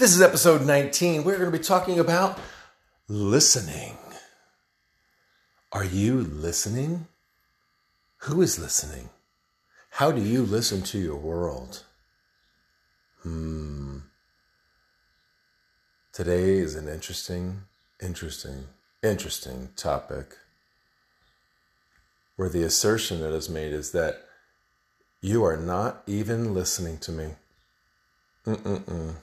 This is episode 19. We're going to be talking about listening. Are you listening? Who is listening? How do you listen to your world? Hmm. Today is an interesting, interesting, interesting topic where the assertion that is made is that you are not even listening to me. Mm-mm-mm.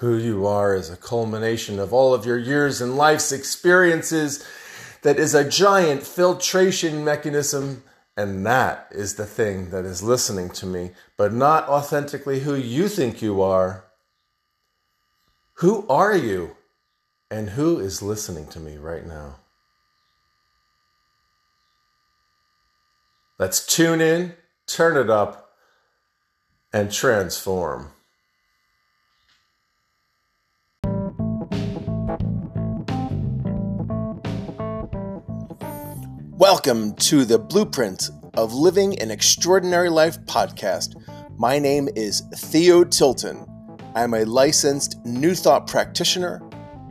Who you are is a culmination of all of your years and life's experiences that is a giant filtration mechanism. And that is the thing that is listening to me, but not authentically who you think you are. Who are you? And who is listening to me right now? Let's tune in, turn it up, and transform. Welcome to the Blueprint of Living an Extraordinary Life podcast. My name is Theo Tilton. I'm a licensed New Thought practitioner,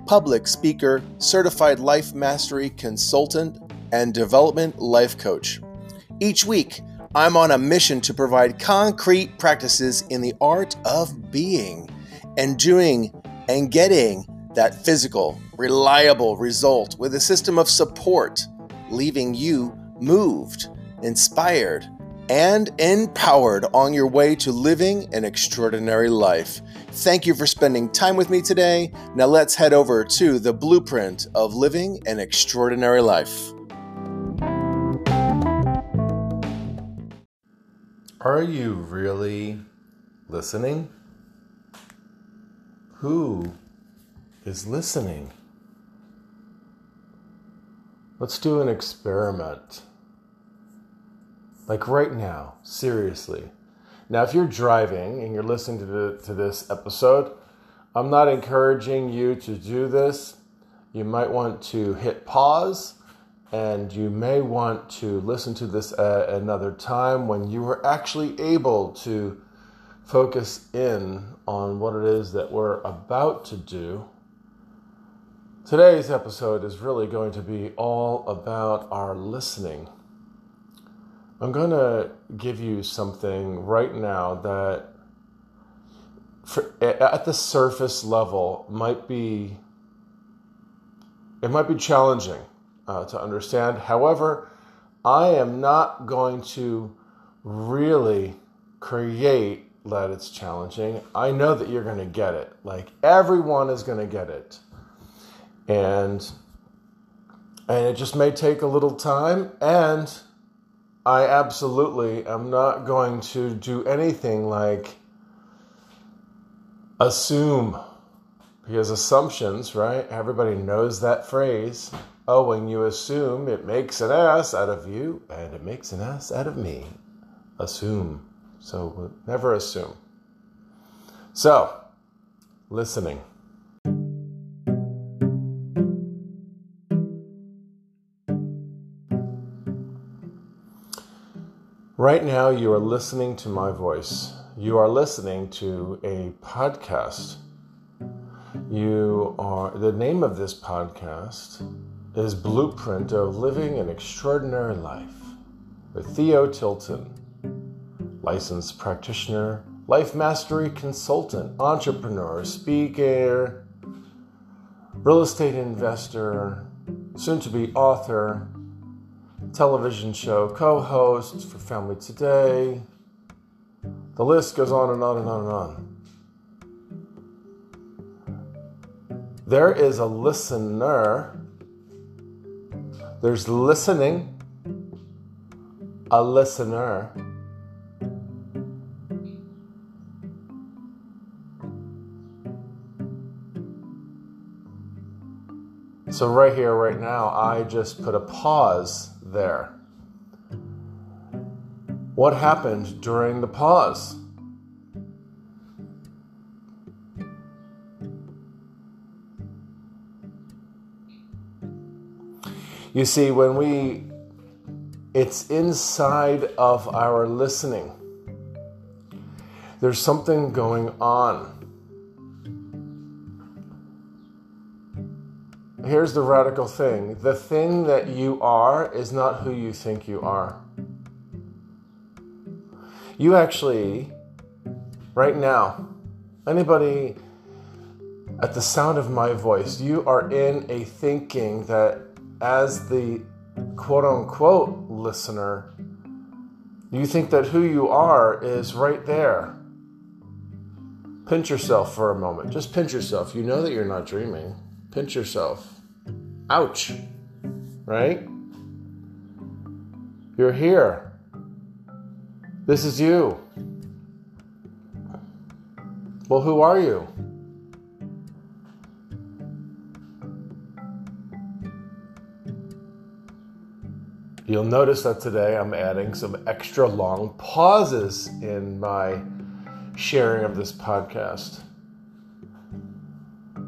public speaker, certified life mastery consultant, and development life coach. Each week, I'm on a mission to provide concrete practices in the art of being and doing and getting that physical, reliable result with a system of support leaving you moved, inspired, and empowered on your way to living an extraordinary life. Thank you for spending time with me today. Now let's head over to the blueprint of living an extraordinary life. Are you really listening? Who is listening? Let's do an experiment. Like right now, seriously. Now, if you're driving and you're listening to, the, to this episode, I'm not encouraging you to do this. You might want to hit pause and you may want to listen to this at another time when you are actually able to focus in on what it is that we're about to do Today's episode is really going to be all about our listening. I'm going to give you something right now that, for, at the surface level, might be it might be challenging uh, to understand. However, I am not going to really create that it's challenging. I know that you're going to get it. Like everyone is going to get it and and it just may take a little time and I absolutely am not going to do anything like assume because assumptions, right? Everybody knows that phrase. Oh, when you assume, it makes an ass out of you and it makes an ass out of me. Assume. So never assume. So, listening. Right now, you are listening to my voice. You are listening to a podcast. You are, the name of this podcast is Blueprint of Living an Extraordinary Life with Theo Tilton, licensed practitioner, life mastery consultant, entrepreneur, speaker, real estate investor, soon to be author television show co host for Family Today. The list goes on and on and on and on. There is a listener, there's listening, a listener. So, right here, right now, I just put a pause there. What happened during the pause? You see, when we, it's inside of our listening. There's something going on. Here's the radical thing the thing that you are is not who you think you are. You actually, right now, anybody at the sound of my voice, you are in a thinking that as the quote unquote listener, you think that who you are is right there. Pinch yourself for a moment. Just pinch yourself. You know that you're not dreaming. Pinch yourself. Ouch. Right? You're here. This is you. Well, who are you? You'll notice that today I'm adding some extra long pauses in my sharing of this podcast.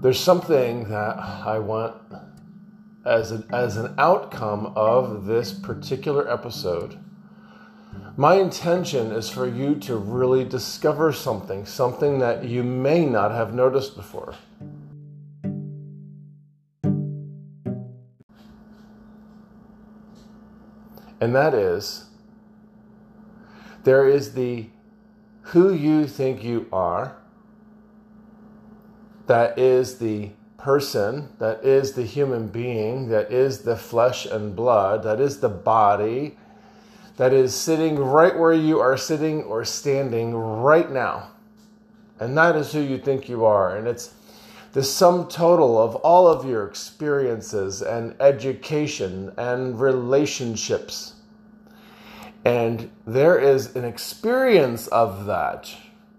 There's something that I want as an, as an outcome of this particular episode. My intention is for you to really discover something, something that you may not have noticed before. and that is there is the who you think you are, that is the person, that is the human being, that is the flesh and blood, that is the body, that is sitting right where you are sitting or standing right now. And that is who you think you are. And it's the sum total of all of your experiences and education and relationships. And there is an experience of that.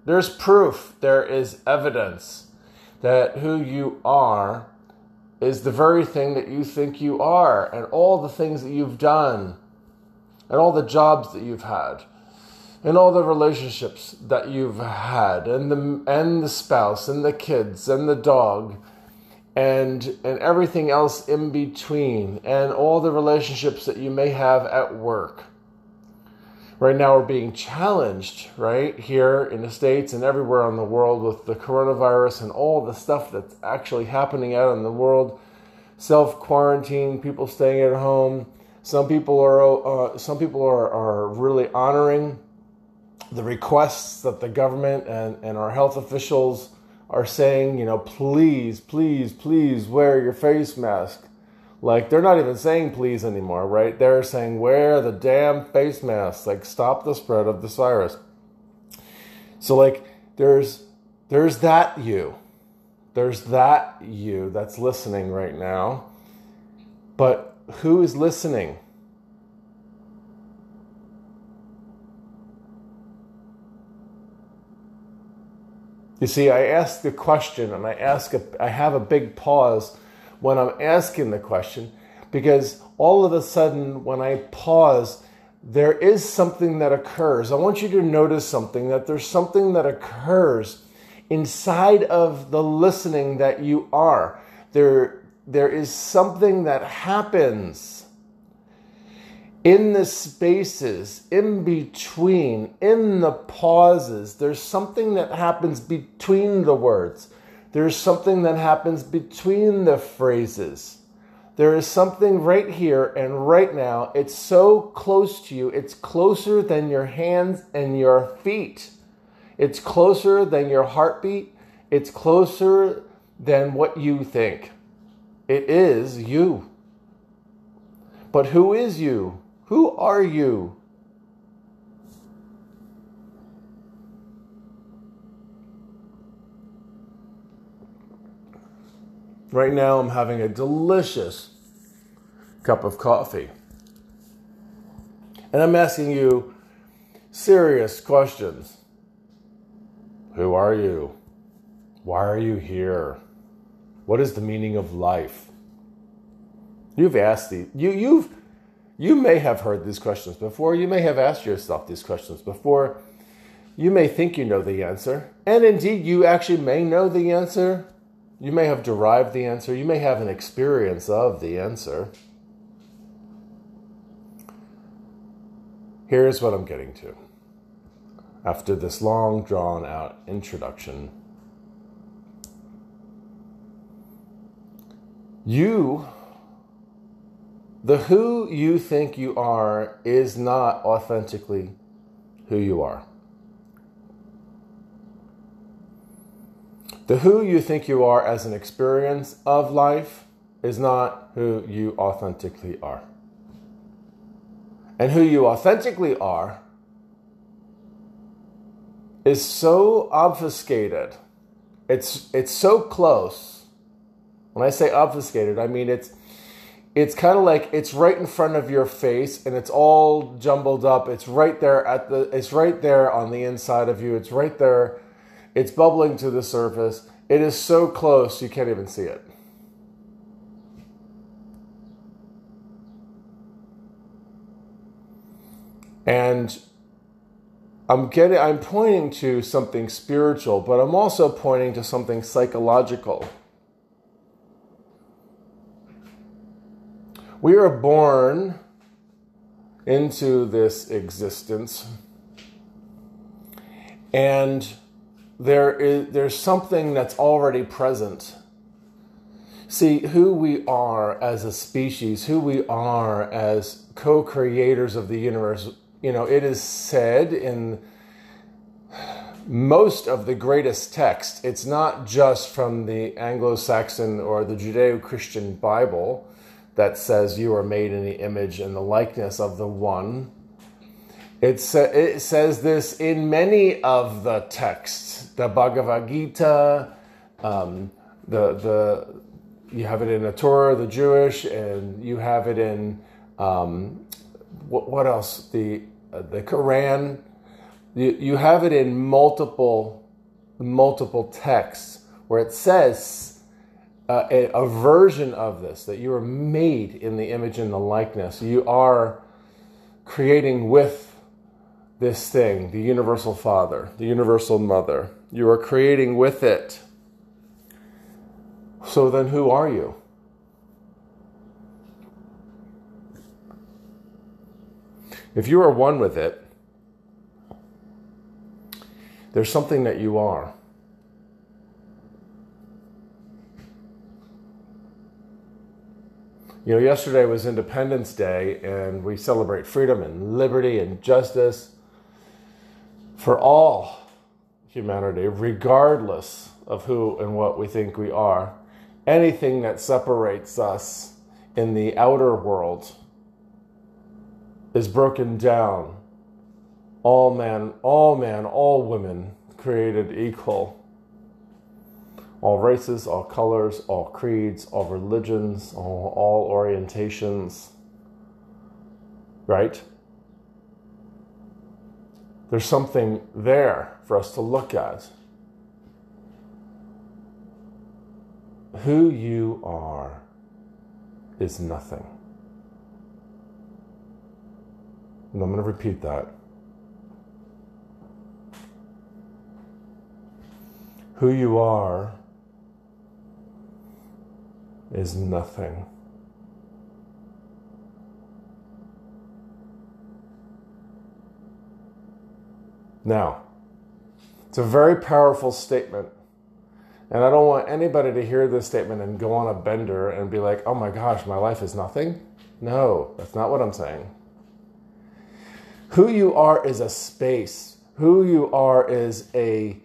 There's proof, there is evidence that who you are is the very thing that you think you are, and all the things that you've done, and all the jobs that you've had and all the relationships that you've had and the and the spouse and the kids and the dog and and everything else in between and all the relationships that you may have at work right now we're being challenged right here in the states and everywhere on the world with the coronavirus and all the stuff that's actually happening out in the world self quarantine people staying at home some people are uh, some people are, are really honoring the requests that the government and, and our health officials are saying, you know, please, please, please wear your face mask. Like they're not even saying please anymore, right? They're saying wear the damn face mask. Like stop the spread of this virus. So like there's there's that you. There's that you that's listening right now. But who is listening? You see, I ask the question and I ask a, I have a big pause when I'm asking the question because all of a sudden when I pause there is something that occurs. I want you to notice something that there's something that occurs inside of the listening that you are. There there is something that happens in the spaces, in between, in the pauses, there's something that happens between the words. There's something that happens between the phrases. There is something right here and right now. It's so close to you. It's closer than your hands and your feet. It's closer than your heartbeat. It's closer than what you think. It is you. But who is you? Who are you? Right now, I'm having a delicious cup of coffee. And I'm asking you serious questions. Who are you? Why are you here? What is the meaning of life? You've asked these. You, you've you may have heard these questions before. You may have asked yourself these questions before. You may think you know the answer. And indeed, you actually may know the answer. You may have derived the answer. You may have an experience of the answer. Here's what I'm getting to. After this long, drawn out introduction, You, the who you think you are, is not authentically who you are. The who you think you are as an experience of life is not who you authentically are. And who you authentically are is so obfuscated. It's it's so close. When I say obfuscated, I mean it's it's kind of like it's right in front of your face and it's all jumbled up. It's right there at the it's right there on the inside of you. It's right there. It's bubbling to the surface. It is so close you can't even see it. And I'm getting I'm pointing to something spiritual, but I'm also pointing to something psychological. We are born into this existence and there is there's something that's already present. See who we are as a species, who we are as co-creators of the universe you know, it is said in most of the greatest text, it's not just from the Anglo Saxon or the Judeo Christian Bible that says you are made in the image and the likeness of the one. It, sa- it says this in many of the texts, the Bhagavad Gita, um, the, the, you have it in the Torah, the Jewish, and you have it in um, what, what else? The uh, the Quran. You, you have it in multiple multiple texts where it says uh, a, a version of this that you are made in the image and the likeness. You are creating with this thing, the universal Father, the universal Mother. You are creating with it. So then, who are you? If you are one with it, there's something that you are. You know, yesterday was Independence Day, and we celebrate freedom and liberty and justice for all humanity, regardless of who and what we think we are. Anything that separates us in the outer world is broken down. All men, all men, all women created equal. All races, all colors, all creeds, all religions, all, all orientations. Right? There's something there for us to look at. Who you are is nothing. And I'm going to repeat that. Who you are is nothing. Now, it's a very powerful statement. And I don't want anybody to hear this statement and go on a bender and be like, oh my gosh, my life is nothing. No, that's not what I'm saying. Who you are is a space. Who you are is a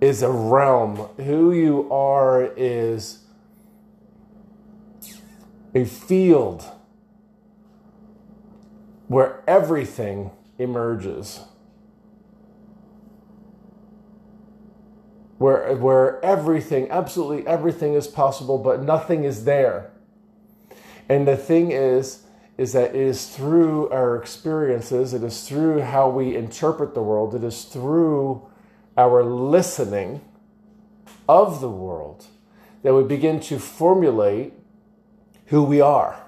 is a realm. Who you are is a field where everything emerges. Where, where everything, absolutely everything is possible, but nothing is there. And the thing is, is that it is through our experiences, it is through how we interpret the world, it is through our listening of the world that we begin to formulate who we are.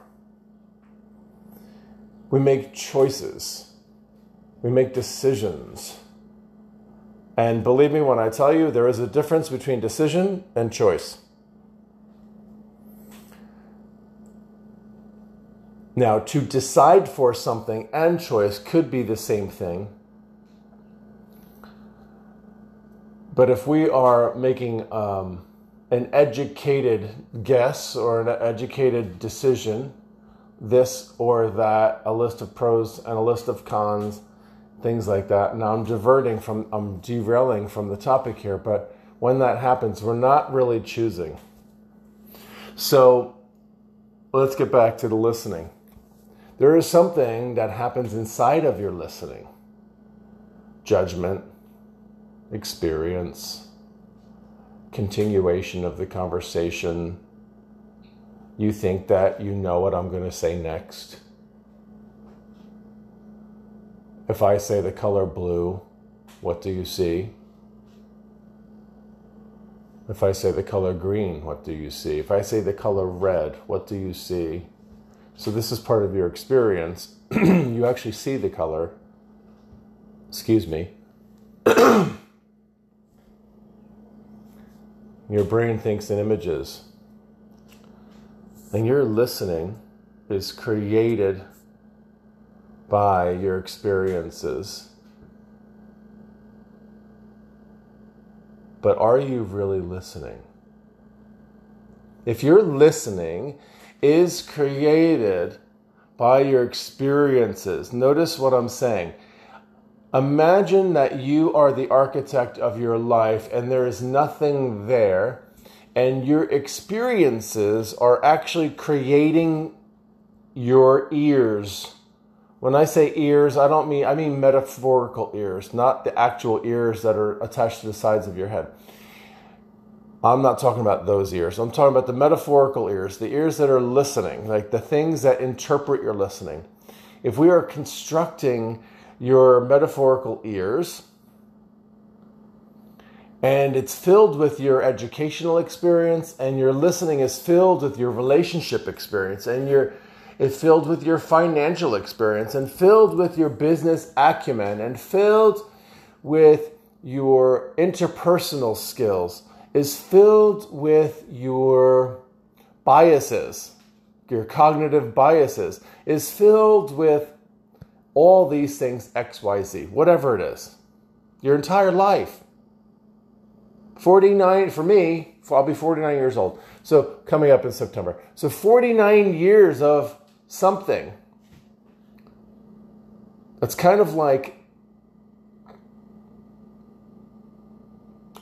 We make choices, we make decisions. And believe me when I tell you, there is a difference between decision and choice. Now, to decide for something and choice could be the same thing. But if we are making um, an educated guess or an educated decision, this or that, a list of pros and a list of cons, things like that. Now I'm diverting from, I'm derailing from the topic here, but when that happens, we're not really choosing. So let's get back to the listening. There is something that happens inside of your listening judgment, experience, continuation of the conversation. You think that you know what I'm going to say next. If I say the color blue, what do you see? If I say the color green, what do you see? If I say the color red, what do you see? So, this is part of your experience. you actually see the color. Excuse me. your brain thinks in images. And your listening is created by your experiences. But are you really listening? If you're listening is created by your experiences. Notice what I'm saying. Imagine that you are the architect of your life and there is nothing there, and your experiences are actually creating your ears. When I say ears, I don't mean I mean metaphorical ears, not the actual ears that are attached to the sides of your head. I'm not talking about those ears. I'm talking about the metaphorical ears, the ears that are listening, like the things that interpret your listening. If we are constructing your metaphorical ears, and it's filled with your educational experience, and your listening is filled with your relationship experience, and your it's filled with your financial experience, and filled with your business acumen, and filled with your interpersonal skills is filled with your biases, your cognitive biases, is filled with all these things, XYZ, whatever it is, your entire life. 49, for me, I'll be 49 years old. So coming up in September. So 49 years of something. That's kind of like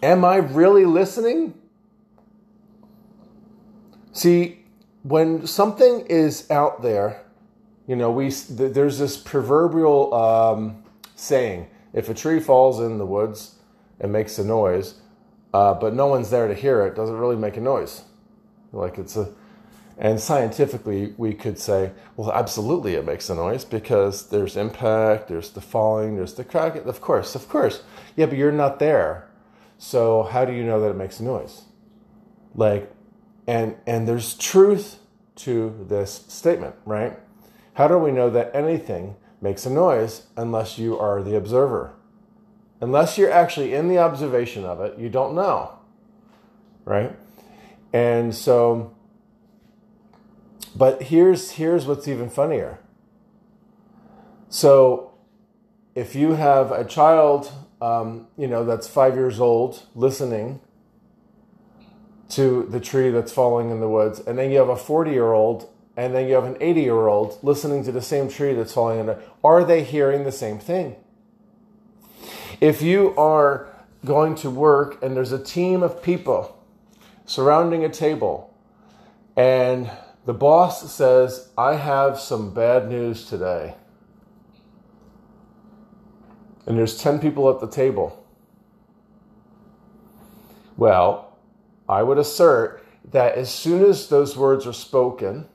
Am I really listening? See, when something is out there, you know, we there's this proverbial um, saying: if a tree falls in the woods and makes a noise, uh, but no one's there to hear it, doesn't really make a noise. Like it's a, and scientifically we could say, well, absolutely, it makes a noise because there's impact, there's the falling, there's the crack. Of course, of course, yeah, but you're not there. So how do you know that it makes a noise? Like, and and there's truth to this statement, right? How do we know that anything makes a noise unless you are the observer? Unless you're actually in the observation of it, you don't know, right? And so, but here's here's what's even funnier. So, if you have a child um, you know, that's five years old listening to the tree that's falling in the woods, and then you have a 40 year old, and then you have an 80 year old listening to the same tree that's falling in the are they hearing the same thing? If you are going to work and there's a team of people surrounding a table, and the boss says, I have some bad news today and there's 10 people at the table. Well, I would assert that as soon as those words are spoken,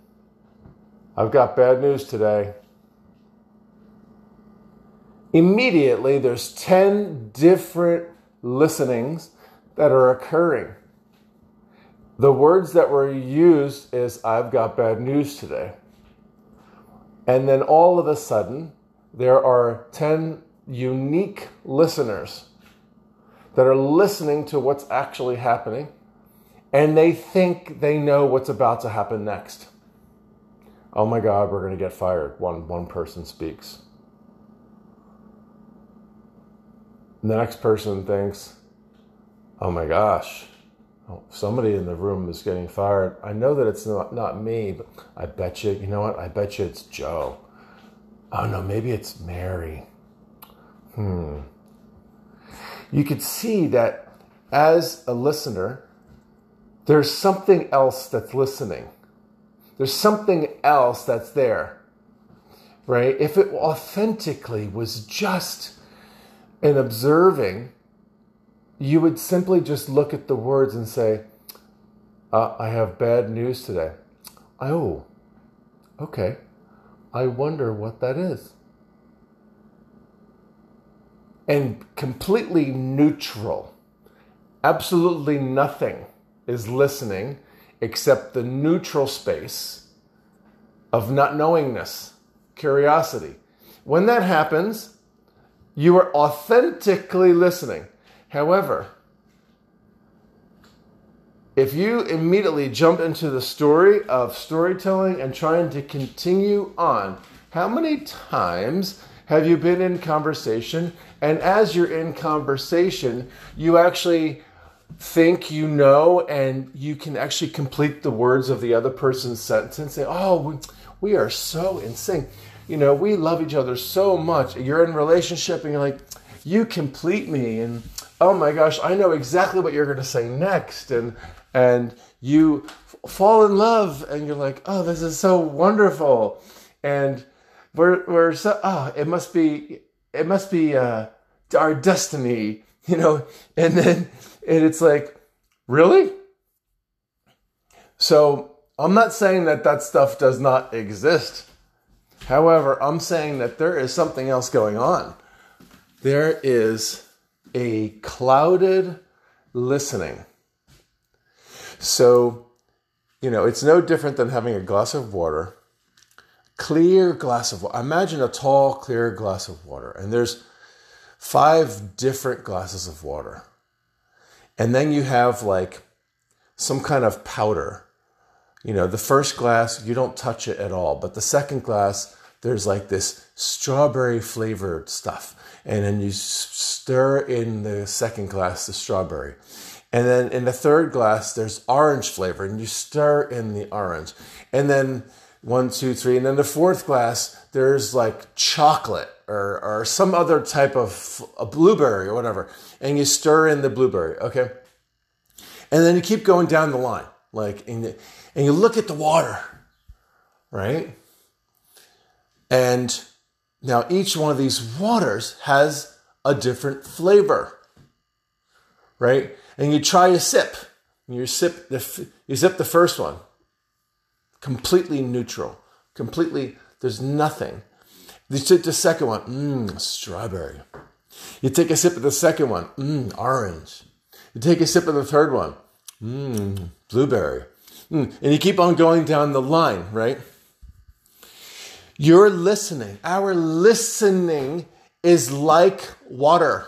I've got bad news today. Immediately, there's 10 different listenings that are occurring. The words that were used is, I've got bad news today. And then all of a sudden, there are 10 unique listeners that are listening to what's actually happening and they think they know what's about to happen next. Oh my God, we're going to get fired. One, one person speaks. the next person thinks, oh my gosh, oh, somebody in the room is getting fired. I know that it's not, not me, but I bet you, you know what? I bet you it's Joe. Oh no, maybe it's Mary. Hmm. You could see that as a listener, there's something else that's listening. There's something else that's there, right? If it authentically was just an observing, you would simply just look at the words and say, uh, I have bad news today. Oh, okay. I wonder what that is. And completely neutral, absolutely nothing is listening except the neutral space of not knowingness, curiosity. When that happens, you are authentically listening. However, if you immediately jump into the story of storytelling and trying to continue on, how many times have you been in conversation? And as you're in conversation, you actually think you know and you can actually complete the words of the other person's sentence and say, Oh, we, are so in sync. You know, we love each other so much. You're in relationship and you're like, You complete me. And oh my gosh, I know exactly what you're going to say next. And, and you fall in love and you're like, Oh, this is so wonderful. And we're, we're so, oh, it must be, it must be, uh, our destiny, you know, and then, and it's like, really? So I'm not saying that that stuff does not exist. However, I'm saying that there is something else going on. There is a clouded listening. So, you know, it's no different than having a glass of water, clear glass of water. Imagine a tall, clear glass of water, and there's five different glasses of water. And then you have like some kind of powder. You know, the first glass, you don't touch it at all. But the second glass, there's like this strawberry flavored stuff. And then you stir in the second glass the strawberry. And then in the third glass, there's orange flavor, and you stir in the orange. And then one, two, three. And then the fourth glass, there's like chocolate or, or some other type of a blueberry or whatever, and you stir in the blueberry, okay? And then you keep going down the line, like, and, and you look at the water, right? And now each one of these waters has a different flavor, right? And you try a sip. You sip the you sip the first one, completely neutral, completely. There's nothing. You take the second one, mmm, strawberry. You take a sip of the second one, mmm, orange. You take a sip of the third one, mmm, blueberry. Mm. And you keep on going down the line, right? You're listening. Our listening is like water.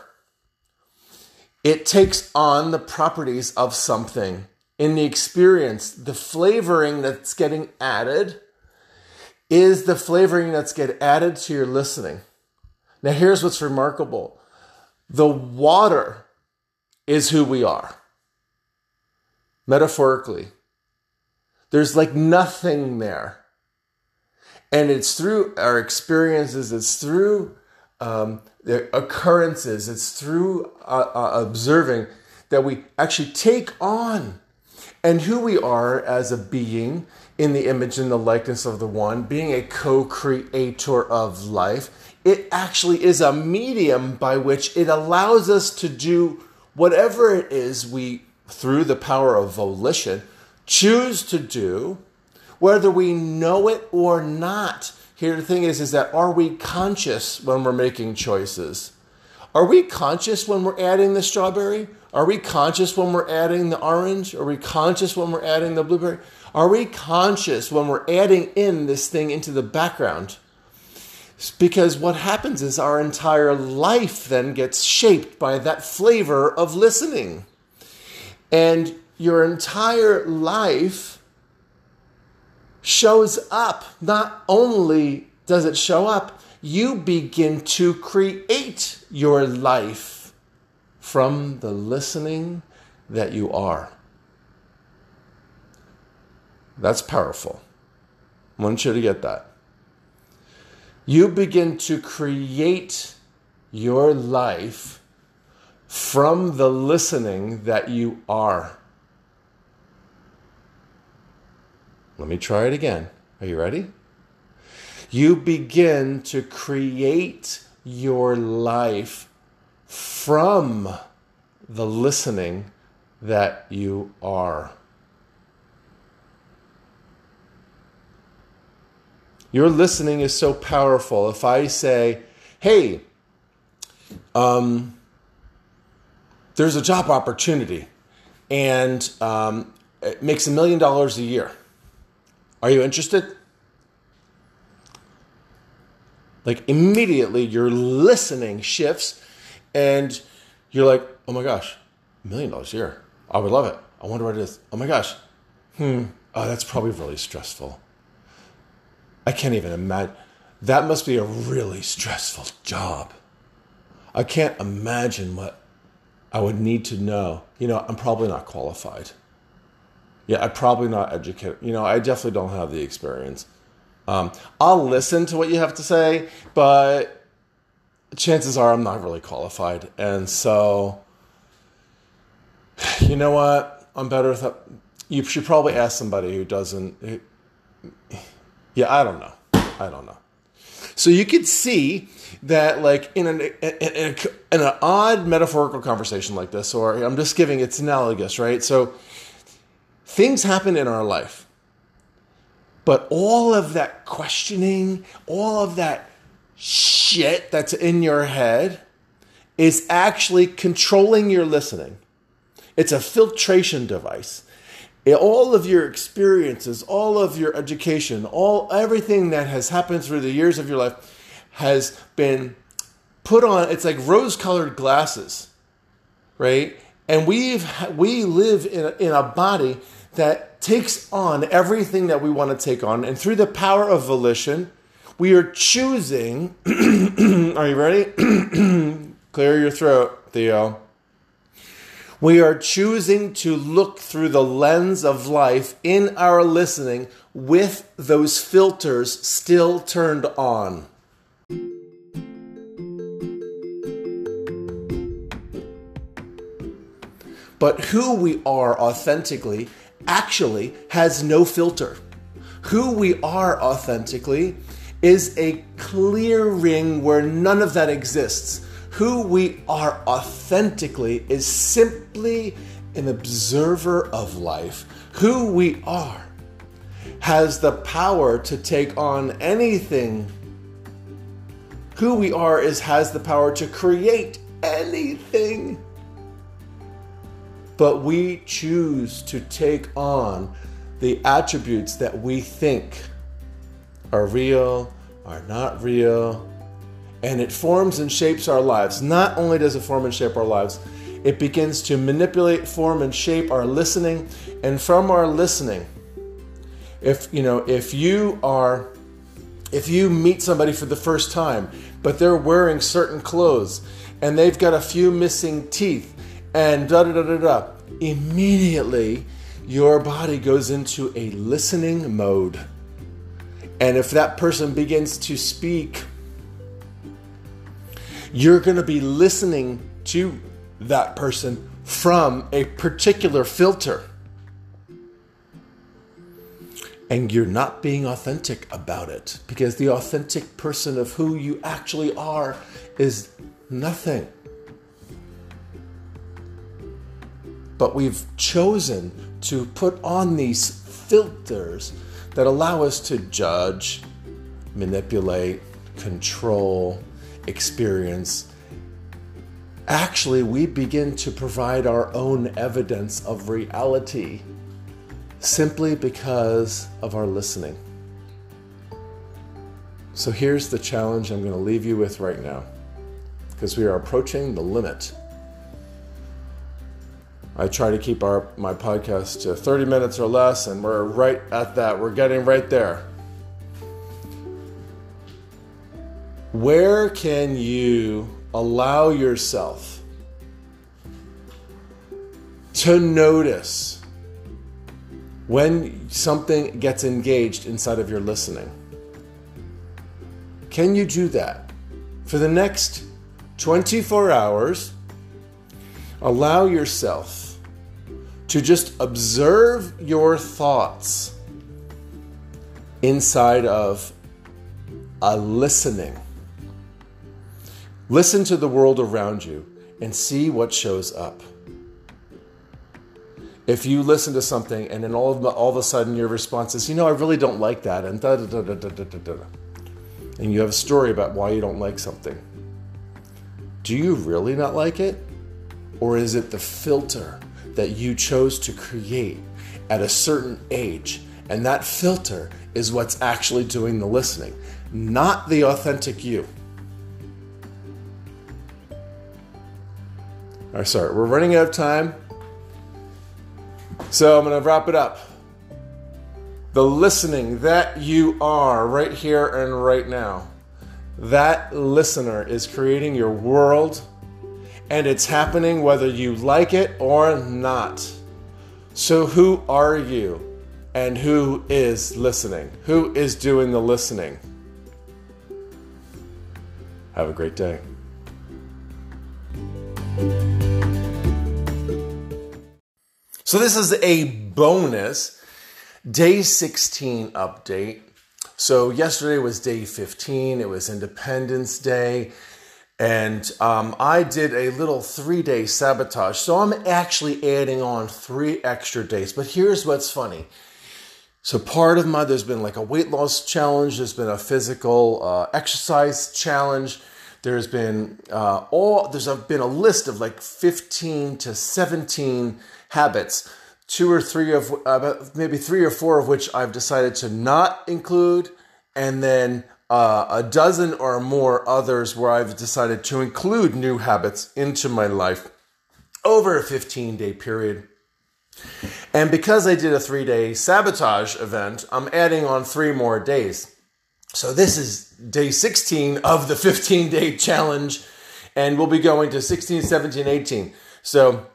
It takes on the properties of something in the experience, the flavoring that's getting added is the flavoring that's get added to your listening. Now, here's what's remarkable the water is who we are, metaphorically. There's like nothing there. And it's through our experiences, it's through um, the occurrences, it's through uh, uh, observing that we actually take on and who we are as a being in the image and the likeness of the one, being a co creator of life, it actually is a medium by which it allows us to do whatever it is we, through the power of volition, choose to do, whether we know it or not. Here, the thing is, is that are we conscious when we're making choices? Are we conscious when we're adding the strawberry? Are we conscious when we're adding the orange? Are we conscious when we're adding the blueberry? Are we conscious when we're adding in this thing into the background? Because what happens is our entire life then gets shaped by that flavor of listening. And your entire life shows up. Not only does it show up, you begin to create your life from the listening that you are. That's powerful. I want you to get that. You begin to create your life from the listening that you are. Let me try it again. Are you ready? You begin to create your life from the listening that you are. Your listening is so powerful. If I say, hey, um, there's a job opportunity and um, it makes a million dollars a year. Are you interested? Like immediately your listening shifts and you're like, oh my gosh, a million dollars a year. I would love it. I wonder what it is. Oh my gosh. Hmm. Oh, that's probably really stressful. I can't even imagine. That must be a really stressful job. I can't imagine what I would need to know. You know, I'm probably not qualified. Yeah, I'm probably not educated. You know, I definitely don't have the experience. Um, I'll listen to what you have to say, but chances are I'm not really qualified. And so, you know what? I'm better with. You should probably ask somebody who doesn't. Who, yeah, I don't know. I don't know. So you could see that, like in an in, in, in an odd metaphorical conversation like this, or I'm just giving it's analogous, right? So things happen in our life but all of that questioning, all of that shit that's in your head is actually controlling your listening. It's a filtration device. All of your experiences, all of your education, all everything that has happened through the years of your life has been put on it's like rose-colored glasses, right? And we've we live in a, in a body that takes on everything that we want to take on. And through the power of volition, we are choosing. are you ready? Clear your throat, Theo. We are choosing to look through the lens of life in our listening with those filters still turned on. But who we are authentically actually has no filter. Who we are authentically is a clear ring where none of that exists. Who we are authentically is simply an observer of life. Who we are has the power to take on anything. Who we are is has the power to create anything but we choose to take on the attributes that we think are real, are not real, and it forms and shapes our lives. Not only does it form and shape our lives, it begins to manipulate, form, and shape our listening. And from our listening, if you know, if you are if you meet somebody for the first time, but they're wearing certain clothes and they've got a few missing teeth and da da da da da. Immediately, your body goes into a listening mode. And if that person begins to speak, you're going to be listening to that person from a particular filter. And you're not being authentic about it because the authentic person of who you actually are is nothing. But we've chosen to put on these filters that allow us to judge, manipulate, control, experience. Actually, we begin to provide our own evidence of reality simply because of our listening. So here's the challenge I'm going to leave you with right now because we are approaching the limit I try to keep our my podcast to 30 minutes or less, and we're right at that. We're getting right there. Where can you allow yourself to notice when something gets engaged inside of your listening. Can you do that for the next 24 hours? Allow yourself to just observe your thoughts inside of a listening. Listen to the world around you and see what shows up. If you listen to something and then all of, all of a sudden your response is, you know, I really don't like that, and da da da da da da da, and you have a story about why you don't like something, do you really not like it? Or is it the filter that you chose to create at a certain age? And that filter is what's actually doing the listening, not the authentic you. All right, sorry, we're running out of time. So I'm going to wrap it up. The listening that you are right here and right now, that listener is creating your world, and it's happening whether you like it or not. So, who are you? And who is listening? Who is doing the listening? Have a great day. So, this is a bonus day 16 update. So, yesterday was day 15, it was Independence Day, and um, I did a little three day sabotage. So, I'm actually adding on three extra days. But here's what's funny. So, part of my, there's been like a weight loss challenge, there's been a physical uh, exercise challenge. There's been uh, all there's been a list of like 15 to 17 habits, two or three of uh, maybe three or four of which I've decided to not include, and then uh, a dozen or more others where I've decided to include new habits into my life over a 15 day period. And because I did a three day sabotage event, I'm adding on three more days. So this is day 16 of the 15 day challenge, and we'll be going to 16, 17, 18. So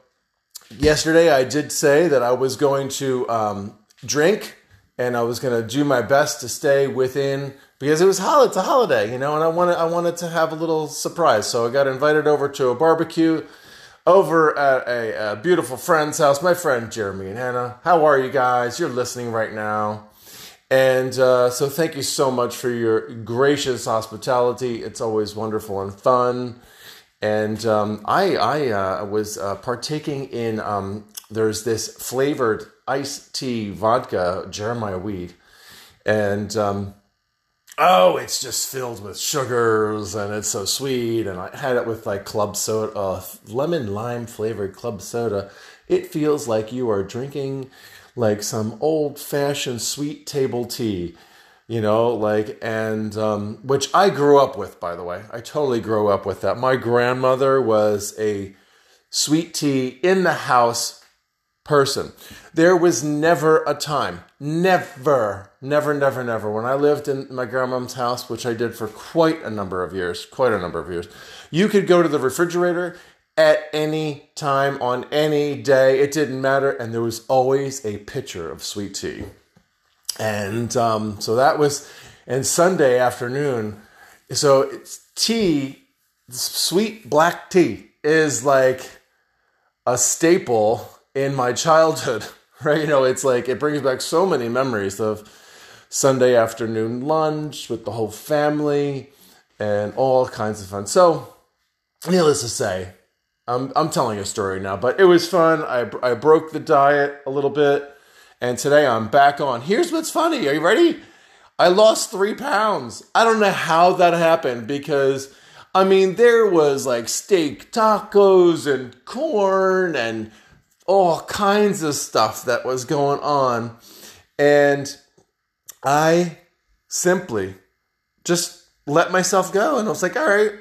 yesterday I did say that I was going to um, drink and I was going to do my best to stay within because it was holiday, it's a holiday, you know, and I wanted I wanted to have a little surprise. So I got invited over to a barbecue over at a, a beautiful friend's house. My friend Jeremy and Hannah. How are you guys? You're listening right now. And uh, so, thank you so much for your gracious hospitality. It's always wonderful and fun. And um, I, I uh, was uh, partaking in, um, there's this flavored iced tea vodka, Jeremiah Weed. And um, oh, it's just filled with sugars and it's so sweet. And I had it with like club soda, uh, lemon lime flavored club soda. It feels like you are drinking like some old fashioned sweet table tea you know like and um, which i grew up with by the way i totally grew up with that my grandmother was a sweet tea in the house person. There was never a time never never never never when i lived in my grandmom's house which i did for quite a number of years quite a number of years you could go to the refrigerator at any time on any day. It didn't matter. And there was always a pitcher of sweet tea. And um, so that was, and Sunday afternoon. So it's tea, sweet black tea is like a staple in my childhood, right? You know, it's like it brings back so many memories of Sunday afternoon lunch with the whole family and all kinds of fun. So, needless to say, I'm, I'm telling a story now, but it was fun. I, I broke the diet a little bit and today I'm back on. Here's what's funny. Are you ready? I lost three pounds. I don't know how that happened because, I mean, there was like steak tacos and corn and all kinds of stuff that was going on. And I simply just let myself go. And I was like, all right,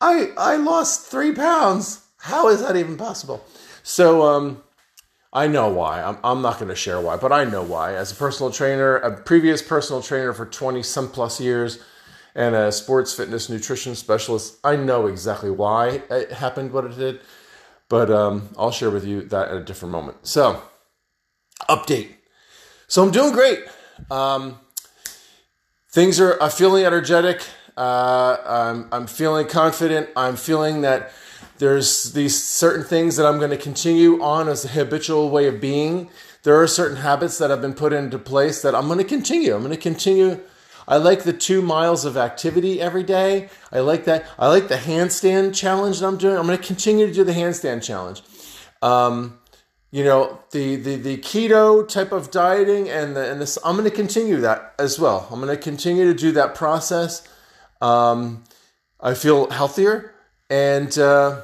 I, I lost three pounds. How is that even possible? So, um, I know why. I'm, I'm not going to share why, but I know why. As a personal trainer, a previous personal trainer for 20 some plus years, and a sports fitness nutrition specialist, I know exactly why it happened what it did. But um, I'll share with you that at a different moment. So, update So I'm doing great. Um, things are, I'm feeling energetic. Uh, I'm, I'm feeling confident. I'm feeling that there's these certain things that I'm going to continue on as a habitual way of being. There are certain habits that have been put into place that I'm going to continue. I'm going to continue. I like the two miles of activity every day. I like that. I like the handstand challenge that I'm doing. I'm going to continue to do the handstand challenge. Um, you know the, the the keto type of dieting and the, and this i'm going to continue that as well i'm going to continue to do that process um, i feel healthier and uh,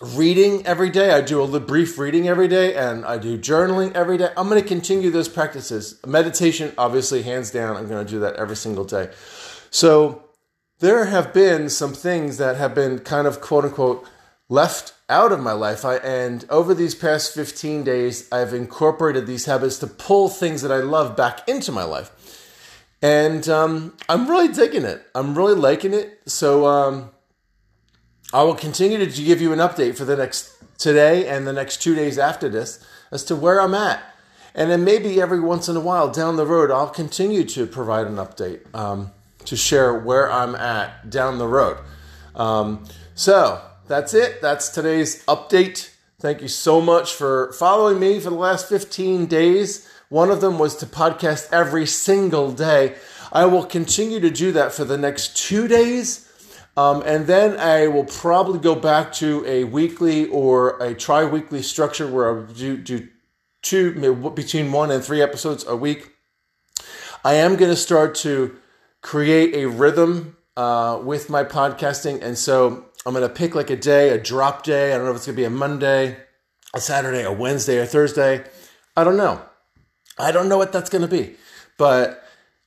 reading every day i do a brief reading every day and i do journaling every day i'm going to continue those practices meditation obviously hands down i'm going to do that every single day so there have been some things that have been kind of quote unquote left out of my life. I, and over these past 15 days, I've incorporated these habits to pull things that I love back into my life. And um, I'm really digging it. I'm really liking it. So um, I will continue to give you an update for the next today and the next two days after this as to where I'm at. And then maybe every once in a while down the road, I'll continue to provide an update um, to share where I'm at down the road. Um, so that's it. That's today's update. Thank you so much for following me for the last 15 days. One of them was to podcast every single day. I will continue to do that for the next two days. Um, and then I will probably go back to a weekly or a tri weekly structure where I do, do two, between one and three episodes a week. I am going to start to create a rhythm uh, with my podcasting. And so I'm going to pick like a day, a drop day. I don't know if it's going to be a Monday, a Saturday, a Wednesday, or Thursday. I don't know. I don't know what that's going to be, but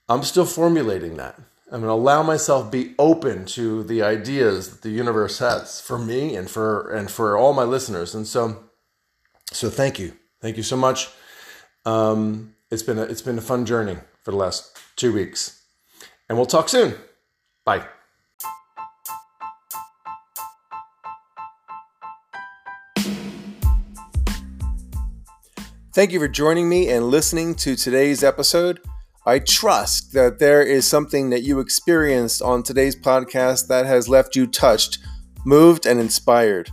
I'm still formulating that. I'm going to allow myself be open to the ideas that the universe has for me and for and for all my listeners. And so, so thank you, thank you so much. Um, it's been a, it's been a fun journey for the last two weeks, and we'll talk soon. Bye. Thank you for joining me and listening to today's episode. I trust that there is something that you experienced on today's podcast that has left you touched, moved, and inspired.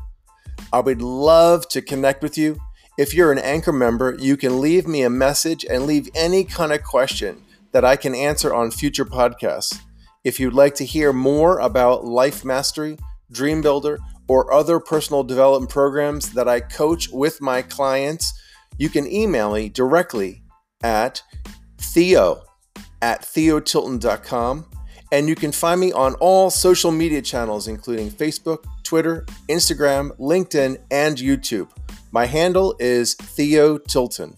I would love to connect with you. If you're an Anchor member, you can leave me a message and leave any kind of question that I can answer on future podcasts. If you'd like to hear more about Life Mastery, Dream Builder, or other personal development programs that I coach with my clients, you can email me directly at theo at theotilton.com. And you can find me on all social media channels, including Facebook, Twitter, Instagram, LinkedIn, and YouTube. My handle is Theo Tilton.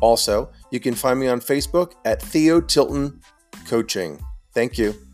Also, you can find me on Facebook at Theo Tilton Coaching. Thank you.